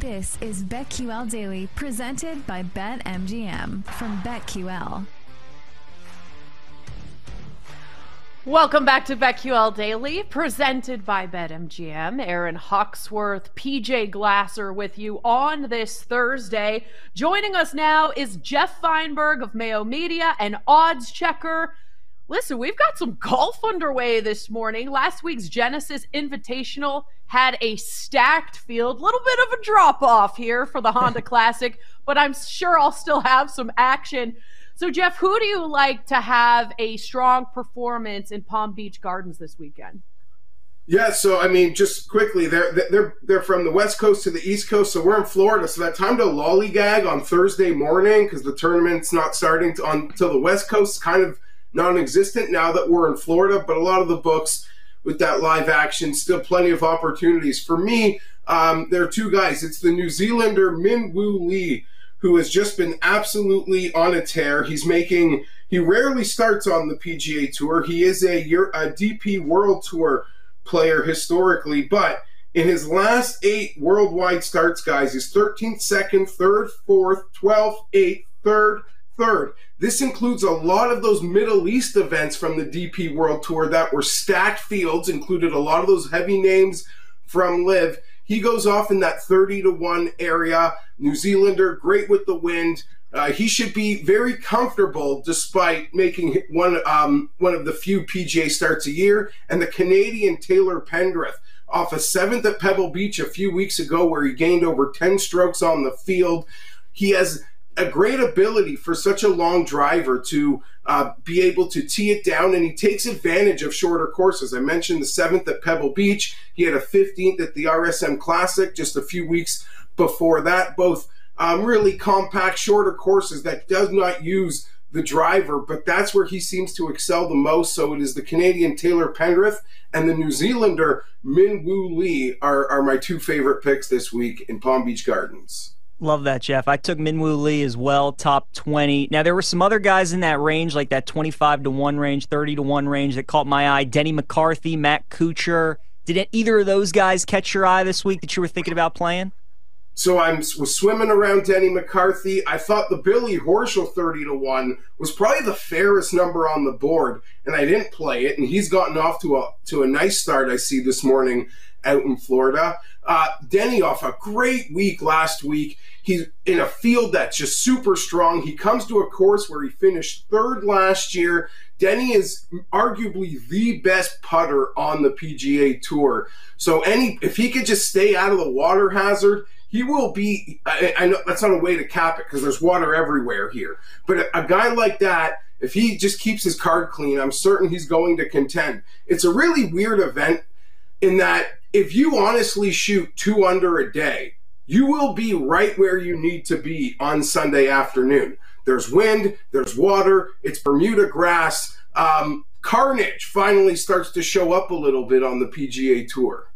This is BetQL Daily, presented by BetMGM from BetQL. Welcome back to BetQL Daily, presented by BetMGM. Aaron Hawksworth, PJ Glasser with you on this Thursday. Joining us now is Jeff Feinberg of Mayo Media and Odds Checker. Listen, we've got some golf underway this morning. Last week's Genesis Invitational had a stacked field, little bit of a drop off here for the Honda Classic, but I'm sure I'll still have some action. So, Jeff, who do you like to have a strong performance in Palm Beach Gardens this weekend? Yeah, so I mean, just quickly, they're they're they're from the west coast to the east coast, so we're in Florida. So that time to lollygag on Thursday morning because the tournament's not starting to, on until the west coast, kind of non-existent now that we're in Florida. But a lot of the books with that live action, still plenty of opportunities for me. Um, there are two guys. It's the New Zealander Min Woo Lee who has just been absolutely on a tear. He's making. He rarely starts on the PGA Tour. He is a, a DP World Tour player historically, but in his last eight worldwide starts, guys, he's 13th, 2nd, 3rd, 4th, 12th, 8th, 3rd, 3rd. This includes a lot of those Middle East events from the DP World Tour that were stacked fields, included a lot of those heavy names from LIV. He goes off in that 30 to 1 area. New Zealander, great with the wind. Uh, he should be very comfortable despite making one um, one of the few PGA starts a year. And the Canadian Taylor Pendrith off a seventh at Pebble Beach a few weeks ago, where he gained over 10 strokes on the field. He has a great ability for such a long driver to uh, be able to tee it down, and he takes advantage of shorter courses. I mentioned the seventh at Pebble Beach. He had a 15th at the RSM Classic just a few weeks before that. Both um, really compact, shorter courses that does not use the driver, but that's where he seems to excel the most. So it is the Canadian Taylor Pendrith and the New Zealander Min Woo Lee are, are my two favorite picks this week in Palm Beach Gardens. Love that, Jeff. I took Minwoo Lee as well, top 20. Now, there were some other guys in that range, like that 25 to 1 range, 30 to 1 range, that caught my eye. Denny McCarthy, Matt Kuchar. Did either of those guys catch your eye this week that you were thinking about playing? So I was swimming around Denny McCarthy. I thought the Billy Horschel 30 to 1 was probably the fairest number on the board, and I didn't play it. And he's gotten off to a to a nice start, I see this morning out in Florida. Uh, Denny off a great week last week. He's in a field that's just super strong. He comes to a course where he finished third last year. Denny is arguably the best putter on the PGA Tour. So any if he could just stay out of the water hazard, he will be. I, I know that's not a way to cap it because there's water everywhere here. But a, a guy like that, if he just keeps his card clean, I'm certain he's going to contend. It's a really weird event in that if you honestly shoot two under a day, you will be right where you need to be on Sunday afternoon. There's wind, there's water, it's Bermuda grass. Um, carnage finally starts to show up a little bit on the PGA Tour.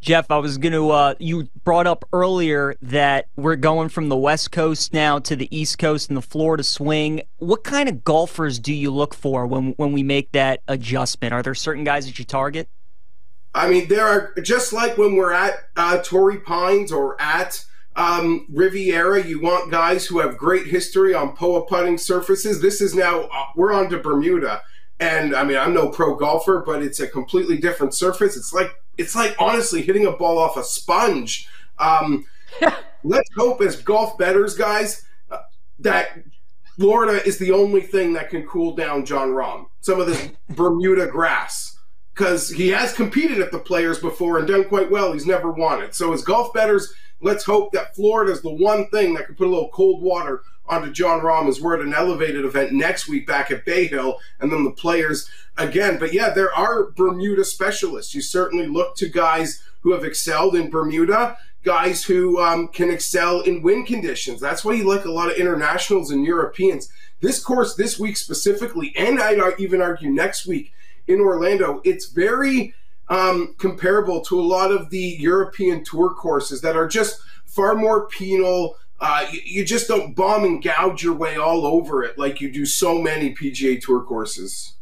Jeff, I was going to, uh, you brought up earlier that we're going from the West Coast now to the East Coast and the Florida swing. What kind of golfers do you look for when, when we make that adjustment? Are there certain guys that you target? I mean, there are just like when we're at uh, Torrey Pines or at um, Riviera, you want guys who have great history on POA putting surfaces. This is now, uh, we're on to Bermuda. And I mean, I'm no pro golfer, but it's a completely different surface. It's like, it's like honestly hitting a ball off a sponge. Um, let's hope as golf betters, guys, uh, that Florida is the only thing that can cool down Jon Rahm. Some of this Bermuda grass because he has competed at the players before and done quite well. He's never won it. So as golf betters, let's hope that Florida is the one thing that can put a little cold water onto Jon Rahm as we're at an elevated event next week back at Bay Hill, and then the players again. But yeah, there are Bermuda specialists. You certainly look to guys who have excelled in Bermuda, guys who um, can excel in wind conditions. That's why you like a lot of internationals and Europeans. This course this week specifically, and I'd even argue next week in Orlando, it's very um, comparable to a lot of the European tour courses that are just far more penal. Uh, you, you, just don't bomb and gouge your way all over it like you do so many PGA Tour courses.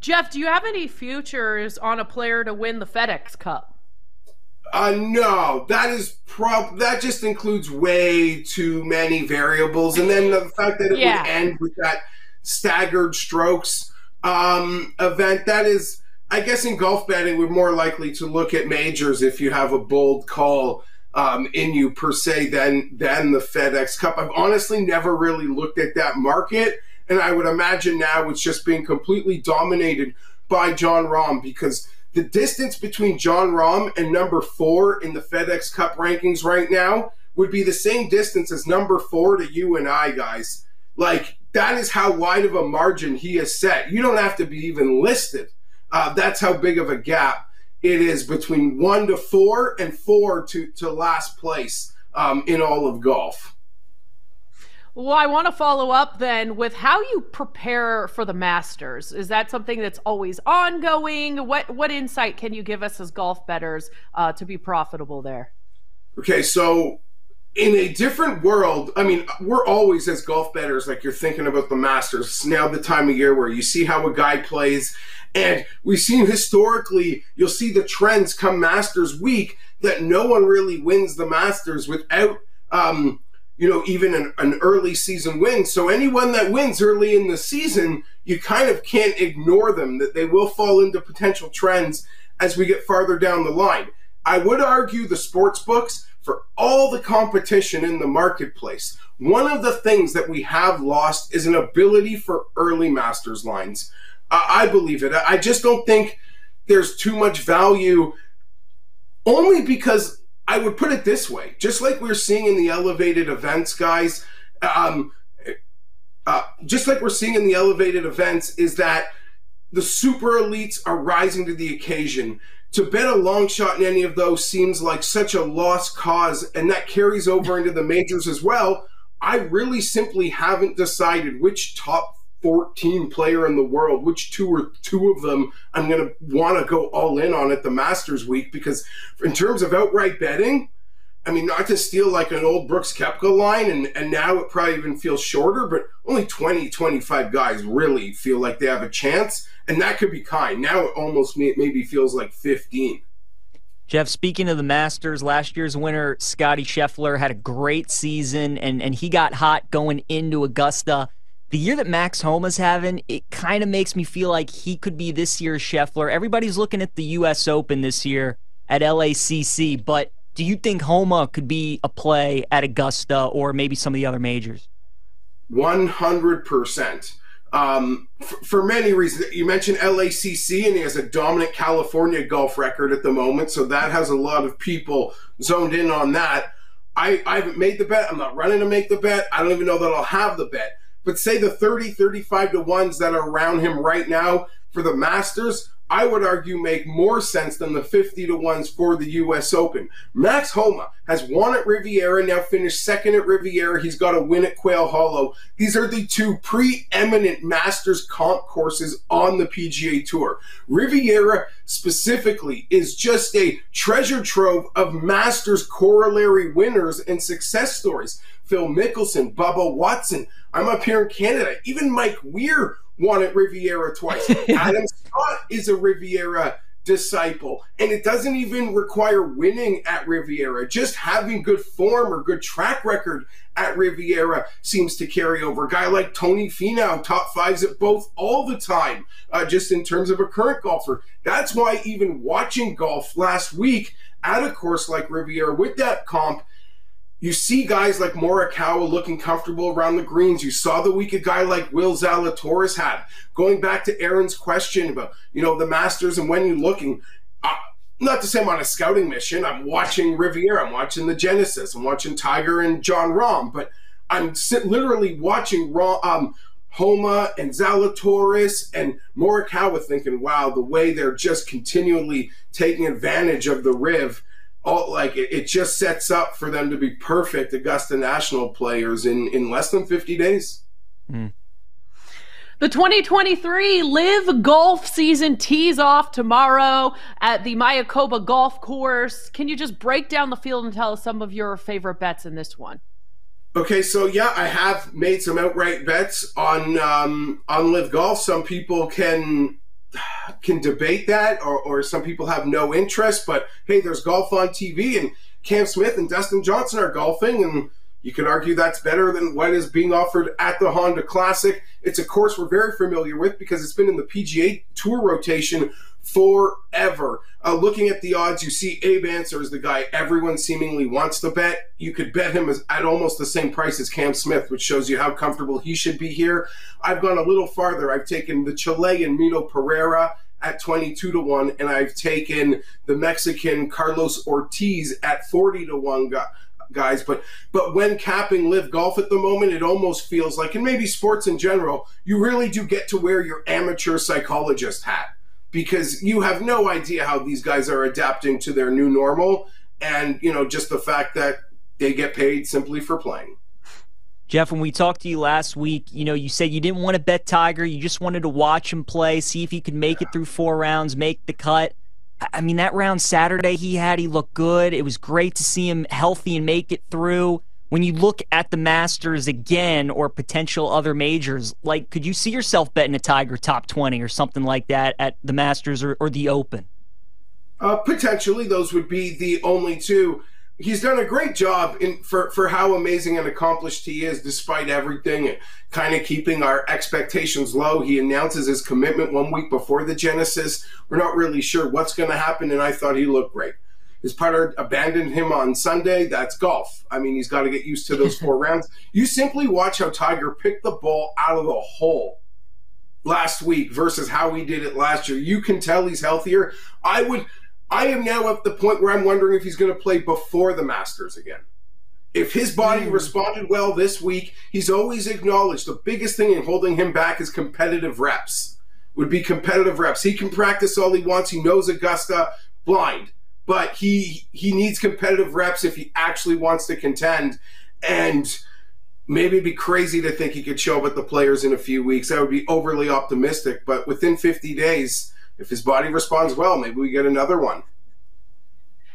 Jeff, do you have any futures on a player to win the FedEx Cup? Uh, no, that is prob that just includes way too many variables, and then the fact that it yeah. would end with that staggered strokes um, event. That is, I guess, in golf betting, we're more likely to look at majors if you have a bold call um, in you per se than than the FedEx Cup. I've honestly never really looked at that market, and I would imagine now it's just being completely dominated by Jon Rahm because the distance between Jon Rahm and number four in the FedEx Cup rankings right now would be the same distance as number four to you and I, guys. Like, that is how wide of a margin he has set. You don't have to be even listed. Uh, that's how big of a gap it is between one to four and four to, to last place um, in all of golf. Well, I want to follow up then with how you prepare for the Masters. Is that something that's always ongoing? What what insight can you give us as golf betters uh, to be profitable there? Okay, so in a different world, I mean, we're always as golf betters like you're thinking about the Masters. It's now the time of year where you see how a guy plays, and we've seen historically, you'll see the trends come Masters week that no one really wins the Masters without. Um, you know, even an, an, early season win. So anyone that wins early in the season, you kind of can't ignore them, that they will fall into potential trends as we get farther down the line. I would argue the sports books, for all the competition in the marketplace, one of the things that we have lost is an ability for early masters lines. Uh, I believe it. I just don't think there's too much value only because I would put it this way, just like we're seeing in the elevated events, guys. Um, uh, just like we're seeing in the elevated events, is that the super elites are rising to the occasion. To bet a long shot in any of those seems like such a lost cause, and that carries over into the majors as well. I really simply haven't decided which top 14 player in the world, which two or two of them I'm going to want to go all in on at the Masters week because in terms of outright betting, I mean, not to steal like an old Brooks Koepka line, and, and now it probably even feels shorter, but only 20, 25 guys really feel like they have a chance, and that could be kind. Now it almost maybe feels like 15. Jeff, speaking of the Masters, last year's winner, Scotty Scheffler, had a great season, and, and he got hot going into Augusta the year that Max Homa's having, it kind of makes me feel like he could be this year's Scheffler. Everybody's looking at the U.S. Open this year at LACC, but do you think Homa could be a play at Augusta or maybe some of the other majors? 100%. Um, for, for, many reasons. You mentioned LACC, and he has a dominant California golf record at the moment, so that has a lot of people zoned in on that. I, I haven't made the bet. I'm not running to make the bet. I don't even know that I'll have the bet. But say the 30, 35 to ones that are around him right now for the Masters, I would argue make more sense than the 50 to ones for the US Open. Max Homa has won at Riviera, now finished second at Riviera. He's got a win at Quail Hollow. These are the two preeminent Masters comp courses on the PGA Tour. Riviera specifically is just a treasure trove of Masters corollary winners and success stories. Phil Mickelson, Bubba Watson. I'm up here in Canada. Even Mike Weir won at Riviera twice. Adam Scott is a Riviera disciple. And it doesn't even require winning at Riviera. Just having good form or good track record at Riviera seems to carry over. A guy like Tony Finau, top fives at both all the time, uh, just in terms of a current golfer. That's why even watching golf last week at a course like Riviera with that comp you see guys like Morikawa looking comfortable around the greens. You saw the week a guy like Will Zalatoris had. Going back to Aaron's question about, you know, the Masters and when you're looking, not to say I'm on a scouting mission. I'm watching Riviera. I'm watching the Genesis. I'm watching Tiger and Jon Rahm. But I'm literally watching raw um, Homa and Zalatoris and Morikawa thinking, wow, the way they're just continually taking advantage of the Riv. All, like it, it just sets up for them to be perfect Augusta National players in, in less than 50 days. Mm. The 2023 LIV Golf season tees off tomorrow at the Mayakoba Golf Course. Can you just break down the field and tell us some of your favorite bets in this one? Okay, so yeah, I have made some outright bets on um, on LIV Golf. Some people can can debate that, or, or some people have no interest. But hey, there's golf on TV, and Cam Smith and Dustin Johnson are golfing, and you can argue that's better than what is being offered at the Honda Classic. It's a course we're very familiar with because it's been in the PGA Tour rotation forever. Uh, looking at the odds, you see Abe Ancer is the guy everyone seemingly wants to bet. You could bet him as, at almost the same price as Cam Smith, which shows you how comfortable he should be here. I've gone a little farther. I've taken the Chilean Mito Pereira at 22 to 1, and I've taken the Mexican Carlos Ortiz at 40 to 1 guys. But but when capping LIV golf at the moment, it almost feels like, and maybe sports in general, you really do get to wear your amateur psychologist hat because you have no idea how these guys are adapting to their new normal, and you know just the fact that they get paid simply for playing. Jeff, when we talked to you last week, you know, you said you didn't want to bet Tiger. You just wanted to watch him play, see if he could make it through four rounds, make the cut. I mean, that round Saturday he had, he looked good. It was great to see him healthy and make it through. When you look at the Masters again or potential other majors, like, could you see yourself betting a Tiger top 20 or something like that at the Masters or, or the Open? Uh, potentially, those would be the only two. He's done a great job in for for how amazing and accomplished he is despite everything and kind of keeping our expectations low. He announces his commitment one week before the genesis. We're not really sure what's going to happen and i thought he looked great his partner abandoned him on sunday that's golf i mean he's got to get used to those four rounds you simply watch how tiger picked the ball out of the hole last week versus how he did it last year you can tell he's healthier i would I am now at the point where I'm wondering if he's going to play before the Masters again. If his body mm. responded well this week, he's always acknowledged the biggest thing in holding him back is competitive reps. Would be competitive reps. He can practice all he wants. He knows Augusta blind, but he he needs competitive reps if he actually wants to contend. And maybe it'd be crazy to think he could show up at the players in a few weeks. That would be overly optimistic. But within 50 days, if his body responds well, maybe we get another one.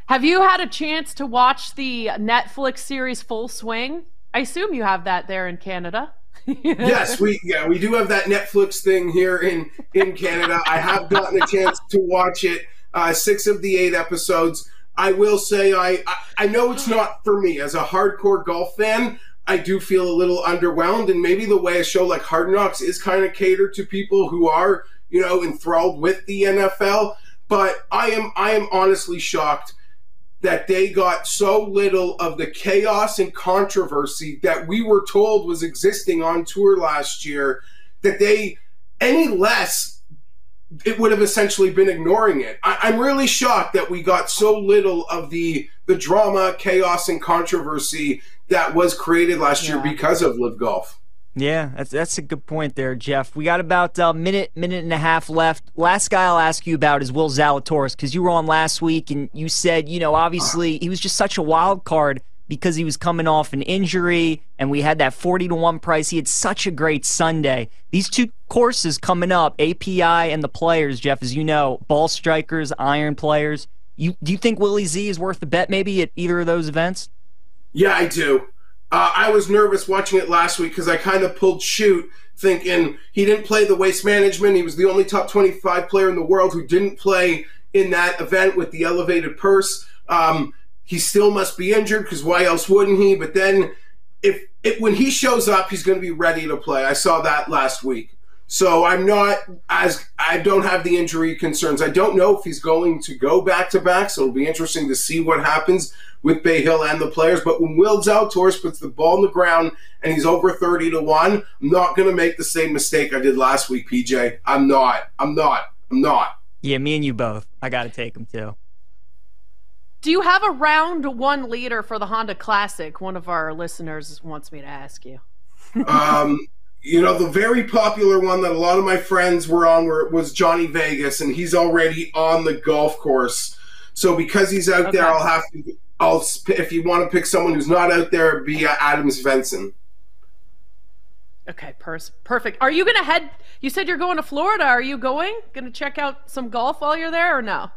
Have you had a chance to watch the Netflix series Full Swing? I assume you have that there in Canada. yes, we yeah we do have that Netflix thing here in in Canada. I have gotten a chance to watch it. Uh, six of the eight episodes. I will say I, I I know it's not for me as a hardcore golf fan. I do feel a little underwhelmed, and maybe the way a show like Hard Knocks is kind of catered to people who are you know, enthralled with the NFL. But I am I am honestly shocked that they got so little of the chaos and controversy that we were told was existing on tour last year that they any less it would have essentially been ignoring it. I, am really shocked that we got so little of the the drama, chaos, and controversy that was created last yeah. year because of LIV Golf. Yeah, that's that's a good point there, Jeff. We got about a uh, minute, minute and a half left. Last guy I'll ask you about is Will Zalatoris because you were on last week and you said, you know, obviously he was just such a wild card because he was coming off an injury and we had that 40 to 1 price. He had such a great Sunday. These two courses coming up, API and the players, Jeff, as you know, ball strikers, iron players. You do you think Willie Z is worth the bet maybe at either of those events? Yeah, I do. Uh, I was nervous watching it last week because I kind of pulled shoot thinking he didn't play the waste management. He was the only top 25 player in the world who didn't play in that event with the elevated purse. Um, he still must be injured because why else wouldn't he? But then if it, when he shows up, he's going to be ready to play. I saw that last week. So I'm not as I don't have the injury concerns. I don't know if he's going to go back to back, so it'll be interesting to see what happens with Bay Hill and the players. But when Will Zalatoris puts the ball in the ground and he's over 30 to 1, I'm not going to make the same mistake I did last week, PJ. I'm not. I'm not. I'm not. Yeah, me and you both. I got to take him too. Do you have a round one leader for the Honda Classic? One of our listeners wants me to ask you. um, you know, the very popular one that a lot of my friends were on were, was Johnny Vegas, and he's already on the golf course. So because he's out Okay. there, I'll have to. I'll if you want to pick someone who's not out there, be uh, Adam Svensson. Okay, pers- perfect. Are you going to head? You said you're going to Florida. Are you going? Going to check out some golf while you're there, or no?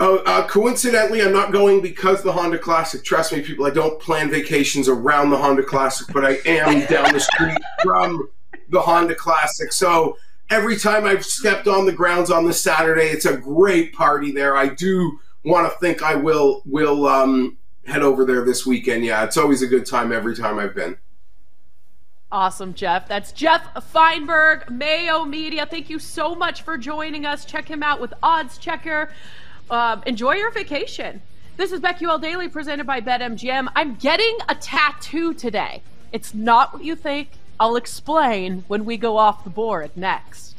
Oh, uh, coincidentally, I'm not going because the Honda Classic. Trust me, people, I don't plan vacations around the Honda Classic, but I am down the street from the Honda Classic. So every time I've stepped on the grounds on this Saturday, it's a great party there. I do want to think I will will um, head over there this weekend. Yeah, it's always a good time every time I've been. Awesome, Jeff. That's Jeff Feinberg, Mayo Media. Thank you so much for joining us. Check him out with Odds Checker. Um, enjoy your vacation. This is Becky BetQL Daily presented by BetMGM. I'm getting a tattoo today. It's not what you think. I'll explain when we go off the board next.